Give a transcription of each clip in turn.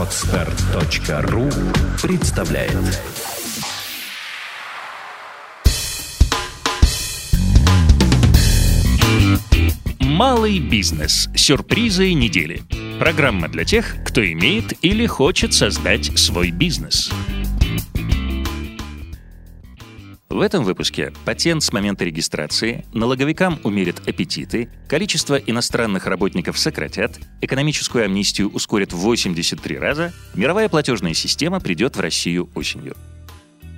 Отстар.ру представляет Малый бизнес. Сюрпризы недели. Программа для тех, кто имеет или хочет создать свой бизнес. В этом выпуске патент с момента регистрации, налоговикам умерят аппетиты, количество иностранных работников сократят, экономическую амнистию ускорят в 83 раза, мировая платежная система придет в Россию осенью.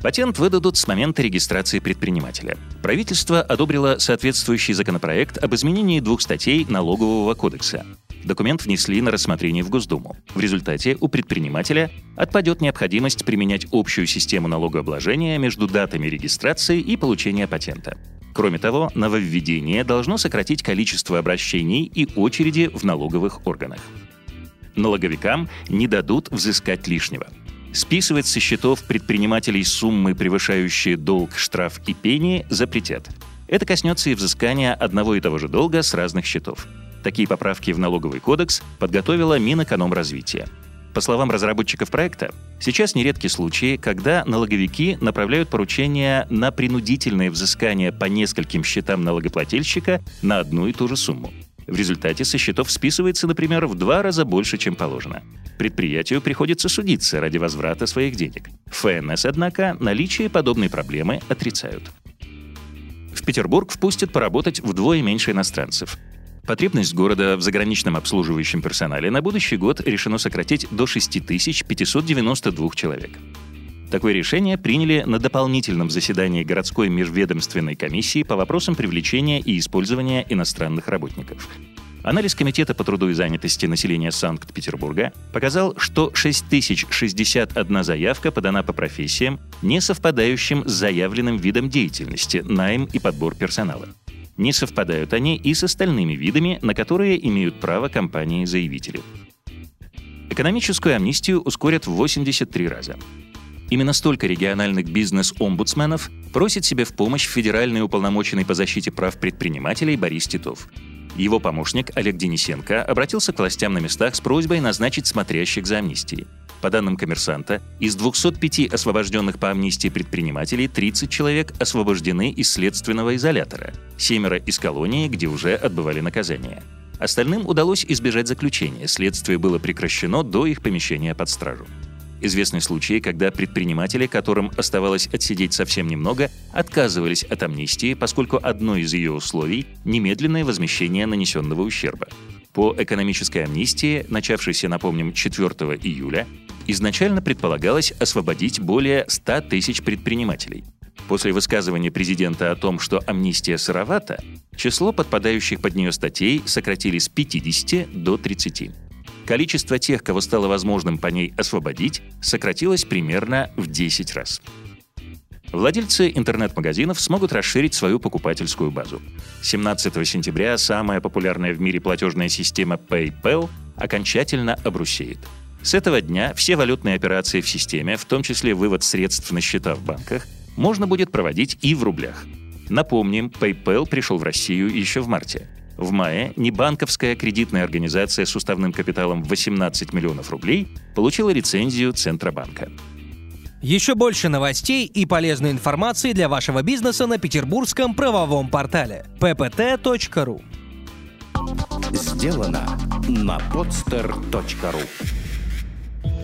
Патент выдадут с момента регистрации предпринимателя. Правительство одобрило соответствующий законопроект об изменении двух статей Налогового кодекса. Документ внесли на рассмотрение в Госдуму. В результате у предпринимателя отпадет необходимость применять общую систему налогообложения между датами регистрации и получения патента. Кроме того, нововведение должно сократить количество обращений и очереди в налоговых органах. Налоговикам не дадут взыскать лишнего – Списывать со счетов предпринимателей суммы, превышающие долг, штраф и пени, запретят. Это коснется и взыскания одного и того же долга с разных счетов. Такие поправки в налоговый кодекс подготовила Минэкономразвития. По словам разработчиков проекта, сейчас нередки случаи, когда налоговики направляют поручения на принудительное взыскание по нескольким счетам налогоплательщика на одну и ту же сумму. В результате со счетов списывается, например, в два раза больше, чем положено. Предприятию приходится судиться ради возврата своих денег. ФНС, однако, наличие подобной проблемы отрицают. В Петербург впустят поработать вдвое меньше иностранцев. Потребность города в заграничном обслуживающем персонале на будущий год решено сократить до 6592 человек. Такое решение приняли на дополнительном заседании городской межведомственной комиссии по вопросам привлечения и использования иностранных работников. Анализ Комитета по труду и занятости населения Санкт-Петербурга показал, что 6061 заявка подана по профессиям, не совпадающим с заявленным видом деятельности, найм и подбор персонала. Не совпадают они и с остальными видами, на которые имеют право компании-заявители. Экономическую амнистию ускорят в 83 раза. Именно столько региональных бизнес-омбудсменов просит себе в помощь федеральный уполномоченный по защите прав предпринимателей Борис Титов. Его помощник Олег Денисенко обратился к властям на местах с просьбой назначить смотрящих за амнистией. По данным коммерсанта, из 205 освобожденных по амнистии предпринимателей 30 человек освобождены из следственного изолятора, семеро из колонии, где уже отбывали наказание. Остальным удалось избежать заключения, следствие было прекращено до их помещения под стражу. Известны случаи, когда предприниматели, которым оставалось отсидеть совсем немного, отказывались от амнистии, поскольку одно из ее условий – немедленное возмещение нанесенного ущерба. По экономической амнистии, начавшейся, напомним, 4 июля, изначально предполагалось освободить более 100 тысяч предпринимателей. После высказывания президента о том, что амнистия сыровата, число подпадающих под нее статей сократили с 50 до 30 количество тех, кого стало возможным по ней освободить, сократилось примерно в 10 раз. Владельцы интернет-магазинов смогут расширить свою покупательскую базу. 17 сентября самая популярная в мире платежная система PayPal окончательно обрусеет. С этого дня все валютные операции в системе, в том числе вывод средств на счета в банках, можно будет проводить и в рублях. Напомним, PayPal пришел в Россию еще в марте. В мае небанковская кредитная организация с уставным капиталом 18 миллионов рублей получила лицензию Центробанка. Еще больше новостей и полезной информации для вашего бизнеса на петербургском правовом портале ppt.ru Сделано на podster.ru